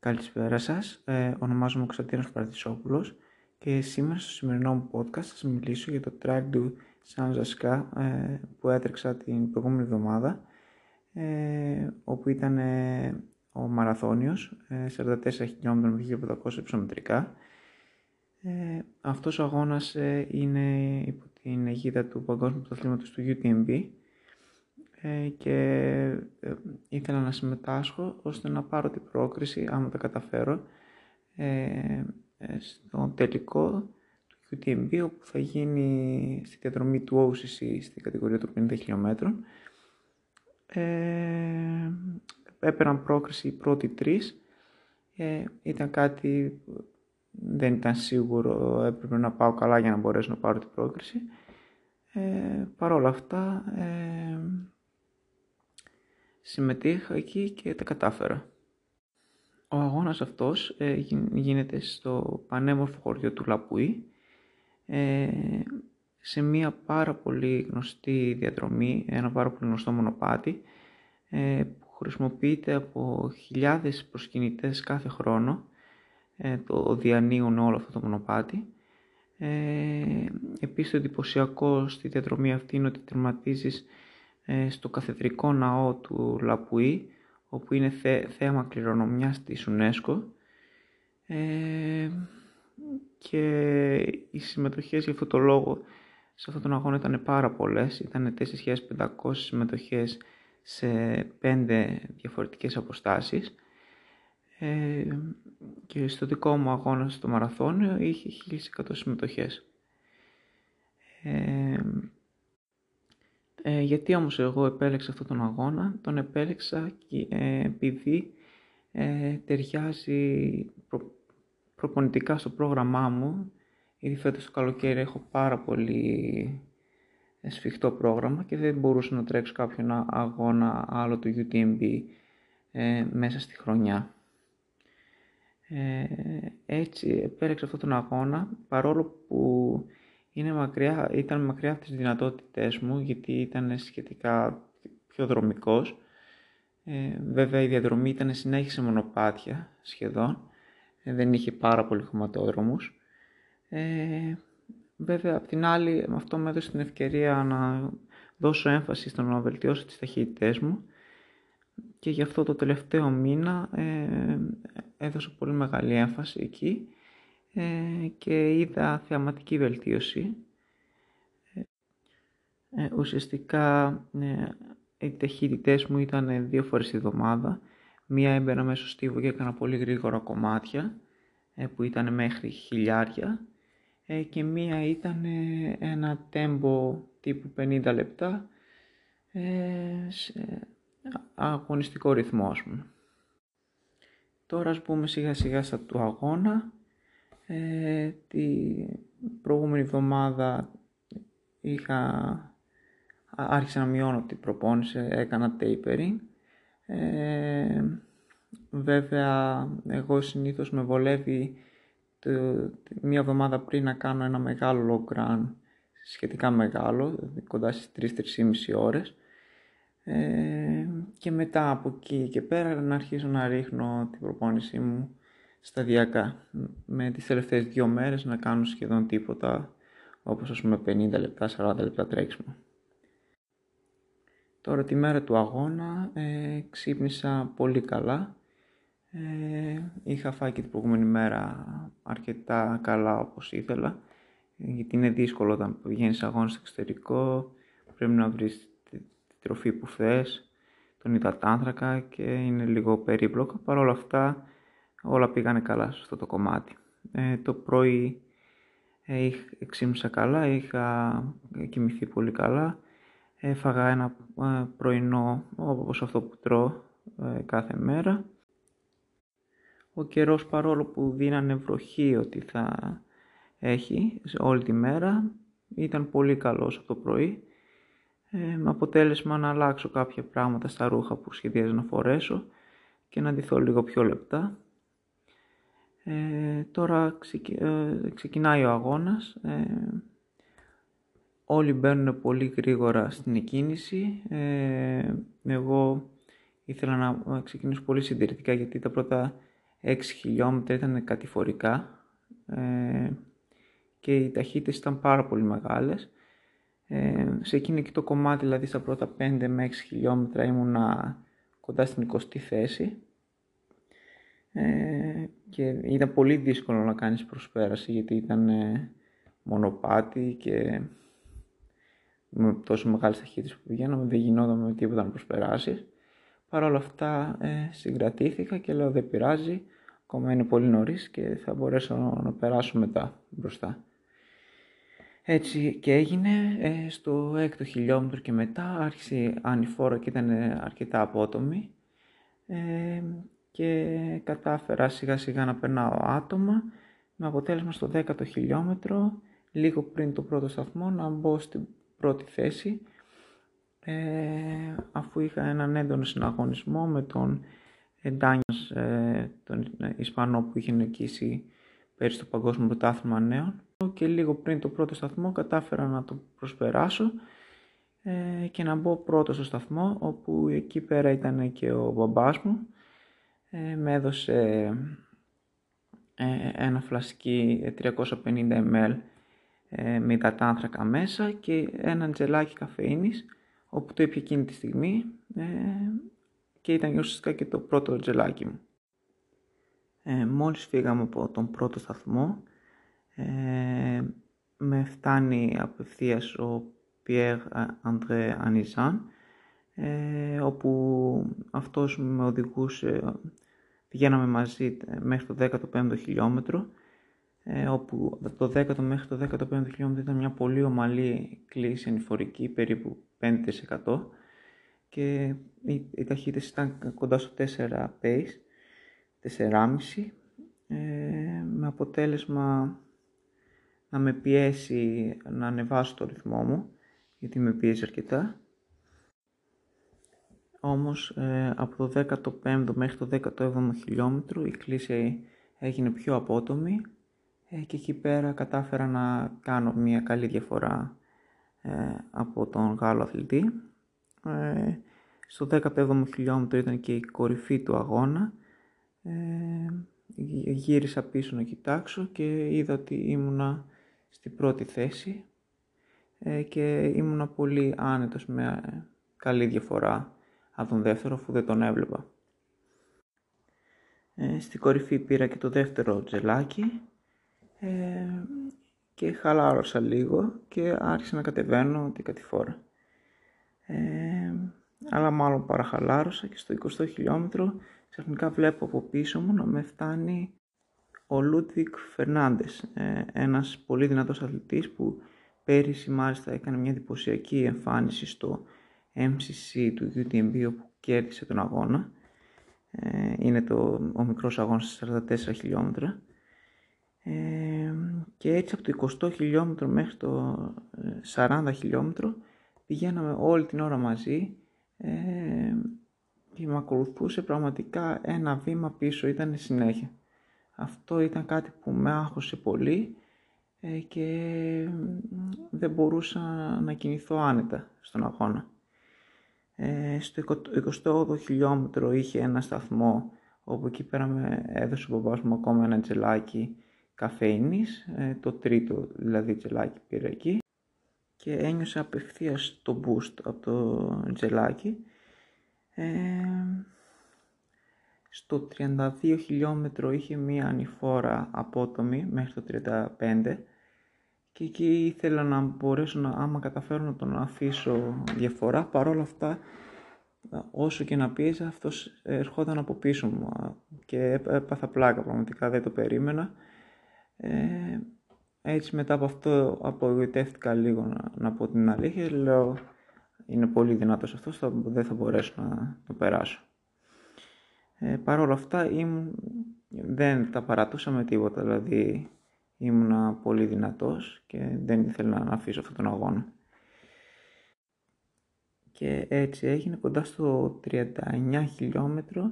Καλησπέρα σας, ε, ονομάζομαι Κωνσταντίνος Παρατησόπουλος και σήμερα στο σημερινό μου podcast θα σας μιλήσω για το track του San Zasca ε, που έτρεξα την προηγούμενη εβδομάδα ε, όπου ήταν ε, ο Μαραθώνιος, 44 χιλιόμετρα με 1500 υψομετρικά. Ε, αυτός ο αγώνας είναι υπό την αιγίδα του Παγκόσμιου Πρωταθλήματος του UTMB ε, και ε, ήθελα να συμμετάσχω ώστε να πάρω την πρόκριση, άμα τα καταφέρω, ε, στο τελικό του UTMB όπου θα γίνει στη διαδρομή του OCC στην κατηγορία των 50 χιλιόμετρων. Ε, έπαιρναν πρόκριση οι πρώτοι τρεις. ήταν κάτι δεν ήταν σίγουρο, έπρεπε να πάω καλά για να μπορέσω να πάρω την πρόκριση. Ε, Παρ' όλα αυτά, συμμετείχα εκεί και τα κατάφερα. Ο αγώνας αυτός ε, γίνεται στο πανέμορφο χωριό του Λαπουή ε, σε μια πάρα πολύ γνωστή διαδρομή, ένα πάρα πολύ γνωστό μονοπάτι ε, που χρησιμοποιείται από χιλιάδες προσκυνητές κάθε χρόνο ε, το διανύουν όλο αυτό το μονοπάτι. Ε, επίσης το εντυπωσιακό στη διαδρομή αυτή είναι ότι τερματίζεις ε, στο καθεδρικό ναό του Λαπουή, όπου είναι θέαμα κληρονομιάς της UNESCO. Ε, και οι συμμετοχές για αυτό το λόγο σε αυτόν τον αγώνα ήταν πάρα πολλές, ήταν 4.500 συμμετοχές σε πέντε διαφορετικές αποστάσεις. Ε, και στο δικό μου αγώνα στο μαραθώνιο είχε 1.100 συμμετοχές. Ε, ε, γιατί όμως εγώ επέλεξα αυτόν τον αγώνα, τον επέλεξα ε, επειδή ε, ταιριάζει προ, προπονητικά στο πρόγραμμά μου, ήδη φέτος το καλοκαίρι έχω πάρα πολύ σφιχτό πρόγραμμα και δεν μπορούσα να τρέξω κάποιον αγώνα άλλο του UTMB ε, μέσα στη χρονιά. Ε, έτσι επέλεξα αυτόν τον αγώνα παρόλο που είναι μακριά, ήταν μακριά από τις δυνατότητές μου γιατί ήταν σχετικά πιο δρομικός. Ε, βέβαια η διαδρομή ήταν συνέχιση σε μονοπάτια σχεδόν, ε, δεν είχε πάρα πολύ χωματόδρομους. Ε, βέβαια απ' την άλλη αυτό με έδωσε την ευκαιρία να δώσω έμφαση στο να βελτιώσω τις ταχύτητές μου και γι' αυτό το τελευταίο μήνα ε, έδωσα πολύ μεγάλη έμφαση εκεί ε, και είδα θεαματική βελτίωση. Ε, ουσιαστικά ε, οι ταχύτητές μου ήταν δύο φορές τη εβδομάδα. Μία έμπαινα μέσω στίβο και έκανα πολύ γρήγορα κομμάτια που ήταν μέχρι χιλιάρια και μία ήταν ένα τέμπο τύπου 50 λεπτά σε αγωνιστικό ρυθμός ας πούμε. Τώρα ας πούμε σιγά σιγά στα του αγώνα ε, τη προηγούμενη εβδομάδα είχα, άρχισα να μειώνω την προπόνηση, έκανα tapering. Ε, βέβαια, εγώ συνήθως με βολεύει το, μία εβδομάδα πριν να κάνω ένα μεγάλο long run, σχετικά μεγάλο, κοντά στις 3-3,5 ώρες. Ε, και μετά από εκεί και πέρα να αρχίσω να ρίχνω την προπόνησή μου σταδιακά. Με τις τελευταίες δύο μέρες να κάνω σχεδόν τίποτα, όπως ας πούμε 50 λεπτά, 40 λεπτά τρέξιμο. Τώρα τη μέρα του αγώνα ε, ξύπνησα πολύ καλά. Ε, είχα φάει και την προηγούμενη μέρα αρκετά καλά όπως ήθελα. Γιατί είναι δύσκολο όταν βγαίνεις αγώνα στο εξωτερικό, πρέπει να βρεις τη, τροφή που θες, τον υδατάνθρακα και είναι λίγο περίπλοκο. Παρ' όλα αυτά όλα πήγανε καλά σε αυτό το κομμάτι. Ε, το πρωί ε, ξύμισα καλά, είχα κοιμηθεί πολύ καλά. Έφαγα ένα ε, πρωινό όπως αυτό που τρώω ε, κάθε μέρα. Ο καιρός παρόλο που δίνανε βροχή ότι θα έχει όλη τη μέρα ήταν πολύ καλός από το πρωί. Ε, με αποτέλεσμα να αλλάξω κάποια πράγματα στα ρούχα που σχεδιάζω να φορέσω και να ντυθώ λίγο πιο λεπτά. Ε, τώρα ε, ξεκινάει ο αγώνας. Ε, όλοι μπαίνουν πολύ γρήγορα στην εκκίνηση. Ε, εγώ ήθελα να ξεκινήσω πολύ συντηρητικά γιατί τα πρώτα 6 χιλιόμετρα ήταν κατηφορικά ε, και οι ταχύτητες ήταν πάρα πολύ μεγάλες. Ε, σε εκείνο και το κομμάτι, δηλαδή στα πρώτα 5 με 6 χιλιόμετρα ήμουνα κοντά στην 20η θέση ε, και ήταν πολύ δύσκολο να κάνεις προσπέραση γιατί ήταν ε, μονοπάτι και με τόσο μεγάλες ταχύτητες που πηγαίναμε δεν γινόταν με τίποτα να προσπεράσεις. Παρ' όλα αυτά ε, συγκρατήθηκα και λέω δεν πειράζει, ακόμα είναι πολύ νωρίς και θα μπορέσω να περάσω μετά μπροστά. Έτσι και έγινε, ε, στο έκτο χιλιόμετρο και μετά άρχισε ανηφόρα και ήταν αρκετά απότομη ε, και κατάφερα σιγά σιγά να περνάω άτομα με αποτέλεσμα στο δέκατο χιλιόμετρο λίγο πριν το πρώτο σταθμό να μπω στην πρώτη θέση. Ε, αφού είχα έναν έντονο συναγωνισμό με τον Ντάνιος, ε, τον Ισπανό που είχε νικήσει πέρυσι το Παγκόσμιο Πρωτάθλημα Νέων. Και λίγο πριν το πρώτο σταθμό κατάφερα να το προσπεράσω ε, και να μπω πρώτο στο σταθμό όπου εκεί πέρα ήταν και ο μπαμπάς μου ε, με έδωσε ε, ένα φλασκί 350 ml ε, με υδατάνθρακα μέσα και ένα τζελάκι καφεΐνης όπου το ήπια εκείνη τη στιγμή ε, και ήταν ουσιαστικά και το πρώτο τζελάκι μου. Ε, μόλις φύγαμε από τον πρώτο σταθμό ε, με φτάνει απευθείας ο Πιέρ Αντρέ Ανιζάν ε, όπου αυτός με οδηγούσε, πηγαίναμε μαζί μέχρι το 15ο χιλιόμετρο ε, όπου το 10ο μέχρι το 15ο χιλιόμετρο ήταν μια πολύ ομαλή κλίση ανηφορική, περίπου 5% και οι, οι ταχύτητες ήταν κοντά στο 4 pace, 4,5 ε, με αποτέλεσμα να με πιέσει να ανεβάσω το ρυθμό μου γιατί με πιέζει αρκετά όμως ε, από το 15ο μέχρι το 17ο χιλιόμετρο η κλίση έγινε πιο απότομη ε, και εκεί πέρα κατάφερα να κάνω μια καλή διαφορά ε, από τον Γάλλο αθλητή. Ε, στο 17ο χιλιόμετρο ήταν και η κορυφή του αγώνα. Γύρισα πίσω να κοιτάξω και είδα ότι ήμουνα στην πρώτη θέση και ήμουνα πολύ άνετος με καλή διαφορά από τον δεύτερο αφού δεν τον έβλεπα. Στην κορυφή πήρα και το δεύτερο τζελάκι ε, και χαλάρωσα λίγο και άρχισα να κατεβαίνω την κατηφόρα. Ε, αλλά μάλλον παραχαλάρωσα και στο 20 χιλιόμετρο ξαφνικά βλέπω από πίσω μου να με φτάνει ο Λούτβικ Φερνάντες, ε, ένας πολύ δυνατός αθλητής που πέρυσι μάλιστα έκανε μια εντυπωσιακή εμφάνιση στο MCC του UTMB όπου κέρδισε τον αγώνα. Ε, είναι το, ο μικρός αγώνας 44 χιλιόμετρα και έτσι από το 20 χιλιόμετρο μέχρι το 40 ε, χιλιόμετρο πηγαίναμε όλη την ώρα μαζί ε, και με ακολουθούσε πραγματικά ένα βήμα πίσω, ήταν συνέχεια. Αυτό ήταν κάτι που με άγχωσε πολύ ε, και δεν μπορούσα να κινηθώ άνετα στον αγώνα. Ε, στο 28 χιλιόμετρο είχε ένα σταθμό όπου εκεί πέρα με έδωσε ο μπαμπάς μου ακόμα ένα τζελάκι καφέινης, ε, το τρίτο δηλαδή τζελάκι πήρα εκεί και ένιωσα απευθείας το boost από το τζελάκι. Ε, στο 32 χιλιόμετρο είχε μία ανηφόρα απότομη μέχρι το 35 και εκεί ήθελα να μπορέσω να, άμα καταφέρω να τον αφήσω διαφορά, παρόλα αυτά όσο και να πίεζα αυτός ερχόταν από πίσω μου και έπαθα πλάκα πραγματικά δεν το περίμενα ε, έτσι μετά από αυτό απογοητεύτηκα λίγο να, να πω την αλήθεια. Λέω είναι πολύ δυνατός αυτός, θα, δεν θα μπορέσω να το περάσω. Ε, Παρ' όλα αυτά ήμουν, δεν τα παρατούσα με τίποτα, δηλαδή ήμουνα πολύ δυνατός και δεν ήθελα να αφήσω αυτόν τον αγώνα. Και έτσι έγινε κοντά στο 39 χιλιόμετρο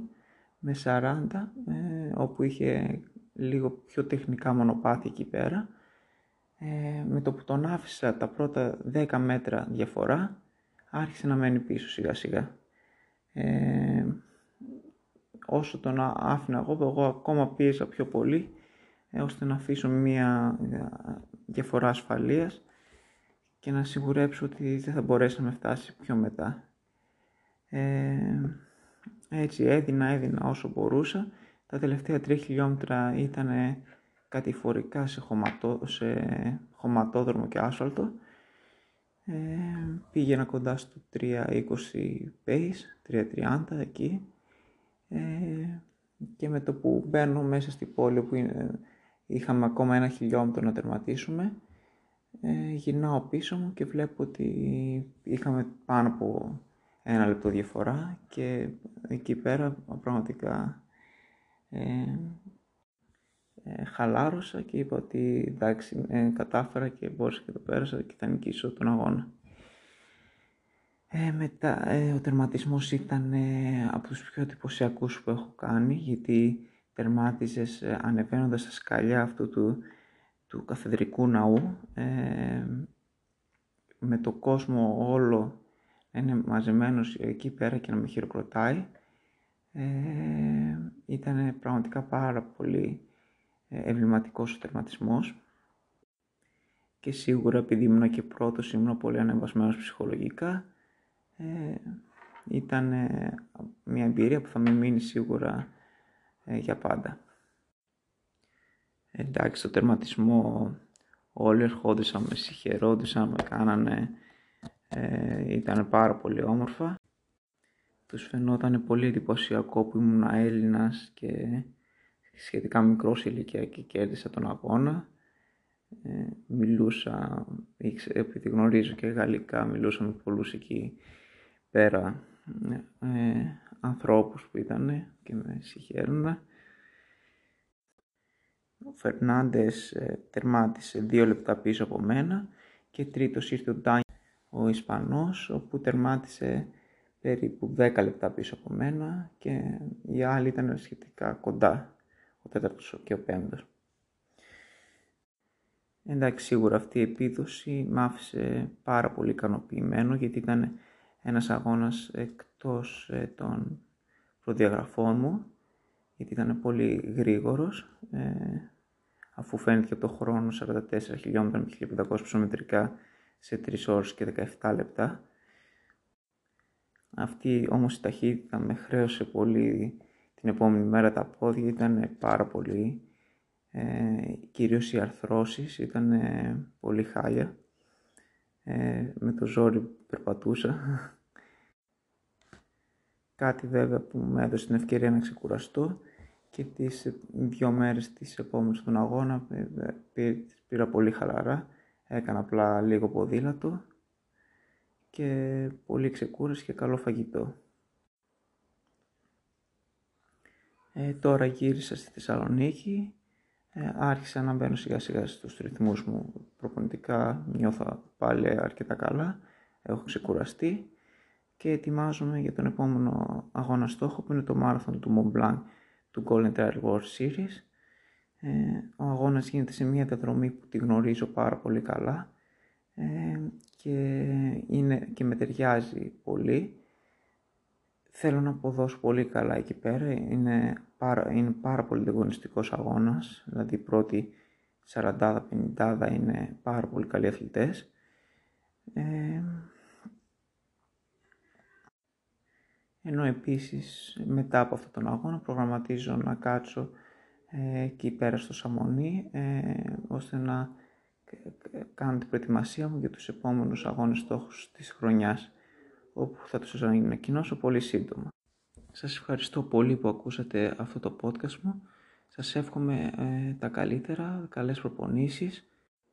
με 40, ε, όπου είχε λίγο πιο τεχνικά μονοπάτια εκεί πέρα. Ε, με το που τον άφησα τα πρώτα 10 μέτρα διαφορά, άρχισε να μένει πίσω σιγά σιγά. Ε, όσο τον άφηνα εγώ, εγώ ακόμα πίεζα πιο πολύ ε, ώστε να αφήσω μια διαφορά ασφαλείας και να σιγουρέψω ότι δεν θα μπορέσει να με φτάσει πιο μετά. Ε, έτσι έδινα, έδινα όσο μπορούσα. Τα τελευταία τρία χιλιόμετρα ήταν κατηφορικά σε, χωματό, σε χωματόδρομο και άσφαλτο. Ε, πήγαινα κοντά στο 3.20 pace, 3.30 εκεί. Ε, και με το που μπαίνω μέσα στην πόλη που είχαμε ακόμα ένα χιλιόμετρο να τερματίσουμε, ε, γυρνάω πίσω μου και βλέπω ότι είχαμε πάνω από ένα λεπτό διαφορά και εκεί πέρα πραγματικά ε, ε, χαλάρωσα και είπα ότι εντάξει ε, κατάφερα και μπόρεσα και το πέρασα και θα νικήσω τον αγώνα. Ε, μετά ε, ο τερματισμός ήταν από τους πιο εντυπωσιακούς που έχω κάνει γιατί τερμάτιζες ανεβαίνοντας τα σκαλιά αυτού του, του καθεδρικού ναού με το κόσμο όλο είναι μαζεμένος εκεί πέρα και να με χειροκροτάει. Ε, ήταν πραγματικά πάρα πολύ ε, εμβληματικός ο τερματισμός και σίγουρα επειδή ήμουν και πρώτος ήμουν πολύ ανεβασμένος ψυχολογικά ε, ήταν μια εμπειρία που θα με μείνει σίγουρα ε, για πάντα. Εντάξει, το τερματισμό όλοι ερχόντουσαν, με συγχαιρόντουσαν, με κάνανε ε, ήταν πάρα πολύ όμορφα. Τους φαινόταν πολύ εντυπωσιακό που ήμουν Έλληνας και σχετικά μικρός ηλικία και κέρδισα τον αγώνα. Ε, μιλούσα, επειδή γνωρίζω και γαλλικά, μιλούσα με πολλούς εκεί πέρα ε, ανθρώπους που ήταν και με συγχαίρουνα. Ο Φερνάντες ε, τερμάτισε δύο λεπτά πίσω από μένα και τρίτος ήρθε ο Ντάνι ο Ισπανός, όπου τερμάτισε περίπου 10 λεπτά πίσω από μένα και οι άλλοι ήταν σχετικά κοντά, ο τέταρτος και ο πέμπτος. Εντάξει, σίγουρα αυτή η επίδοση μ' άφησε πάρα πολύ ικανοποιημένο γιατί ήταν ένας αγώνας εκτός ε, των προδιαγραφών μου γιατί ήταν πολύ γρήγορος ε, αφού φαίνεται το χρόνο 44 χιλιόμετρα με 1500 ψωμετρικά σε 3 ώρες και 17 λεπτά. Αυτή όμως η ταχύτητα με χρέωσε πολύ την επόμενη μέρα τα πόδια, ήταν πάρα πολύ. Ε, κυρίως οι αρθρώσεις ήταν πολύ χάλια. Ε, με το ζόρι περπατούσα. Κάτι βέβαια που μου έδωσε την ευκαιρία να ξεκουραστώ και τις δύο μέρες της επόμενης στον αγώνα ε, πήρα πολύ χαλαρά Έκανα απλά λίγο ποδήλατο και πολύ ξεκούραση και καλό φαγητό. Ε, τώρα γύρισα στη Θεσσαλονίκη, ε, άρχισα να μπαίνω σιγά σιγά στους ρυθμούς μου προπονητικά, νιώθω πάλι αρκετά καλά, έχω ξεκουραστεί και ετοιμάζομαι για τον επόμενο αγώνα στόχο που είναι το μάραθον του Mont Blanc του Golden Trail World Series ε, ο αγώνας γίνεται σε μια διαδρομή που τη γνωρίζω πάρα πολύ καλά ε, και, είναι, και με ταιριάζει πολύ. Θέλω να αποδώσω πολύ καλά εκεί πέρα. Είναι πάρα, είναι πάρα πολύ αγωνιστικός αγώνας. Δηλαδή οι πρώτοι 40-50 είναι πάρα πολύ καλοί αθλητές. Ε, ενώ επίσης μετά από αυτόν τον αγώνα προγραμματίζω να κάτσω ε, εκεί πέρα στο Σαμονί ε, ώστε να κάνω την προετοιμασία μου για τους επόμενους αγώνες στόχους της χρονιάς όπου θα τους ανακοινώσω πολύ σύντομα. Σας ευχαριστώ πολύ που ακούσατε αυτό το podcast μου. Σας εύχομαι ε, τα καλύτερα, καλές προπονήσεις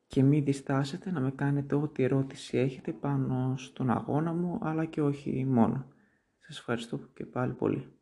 και μην διστάσετε να με κάνετε ό,τι ερώτηση έχετε πάνω στον αγώνα μου αλλά και όχι μόνο. Σας ευχαριστώ και πάλι πολύ.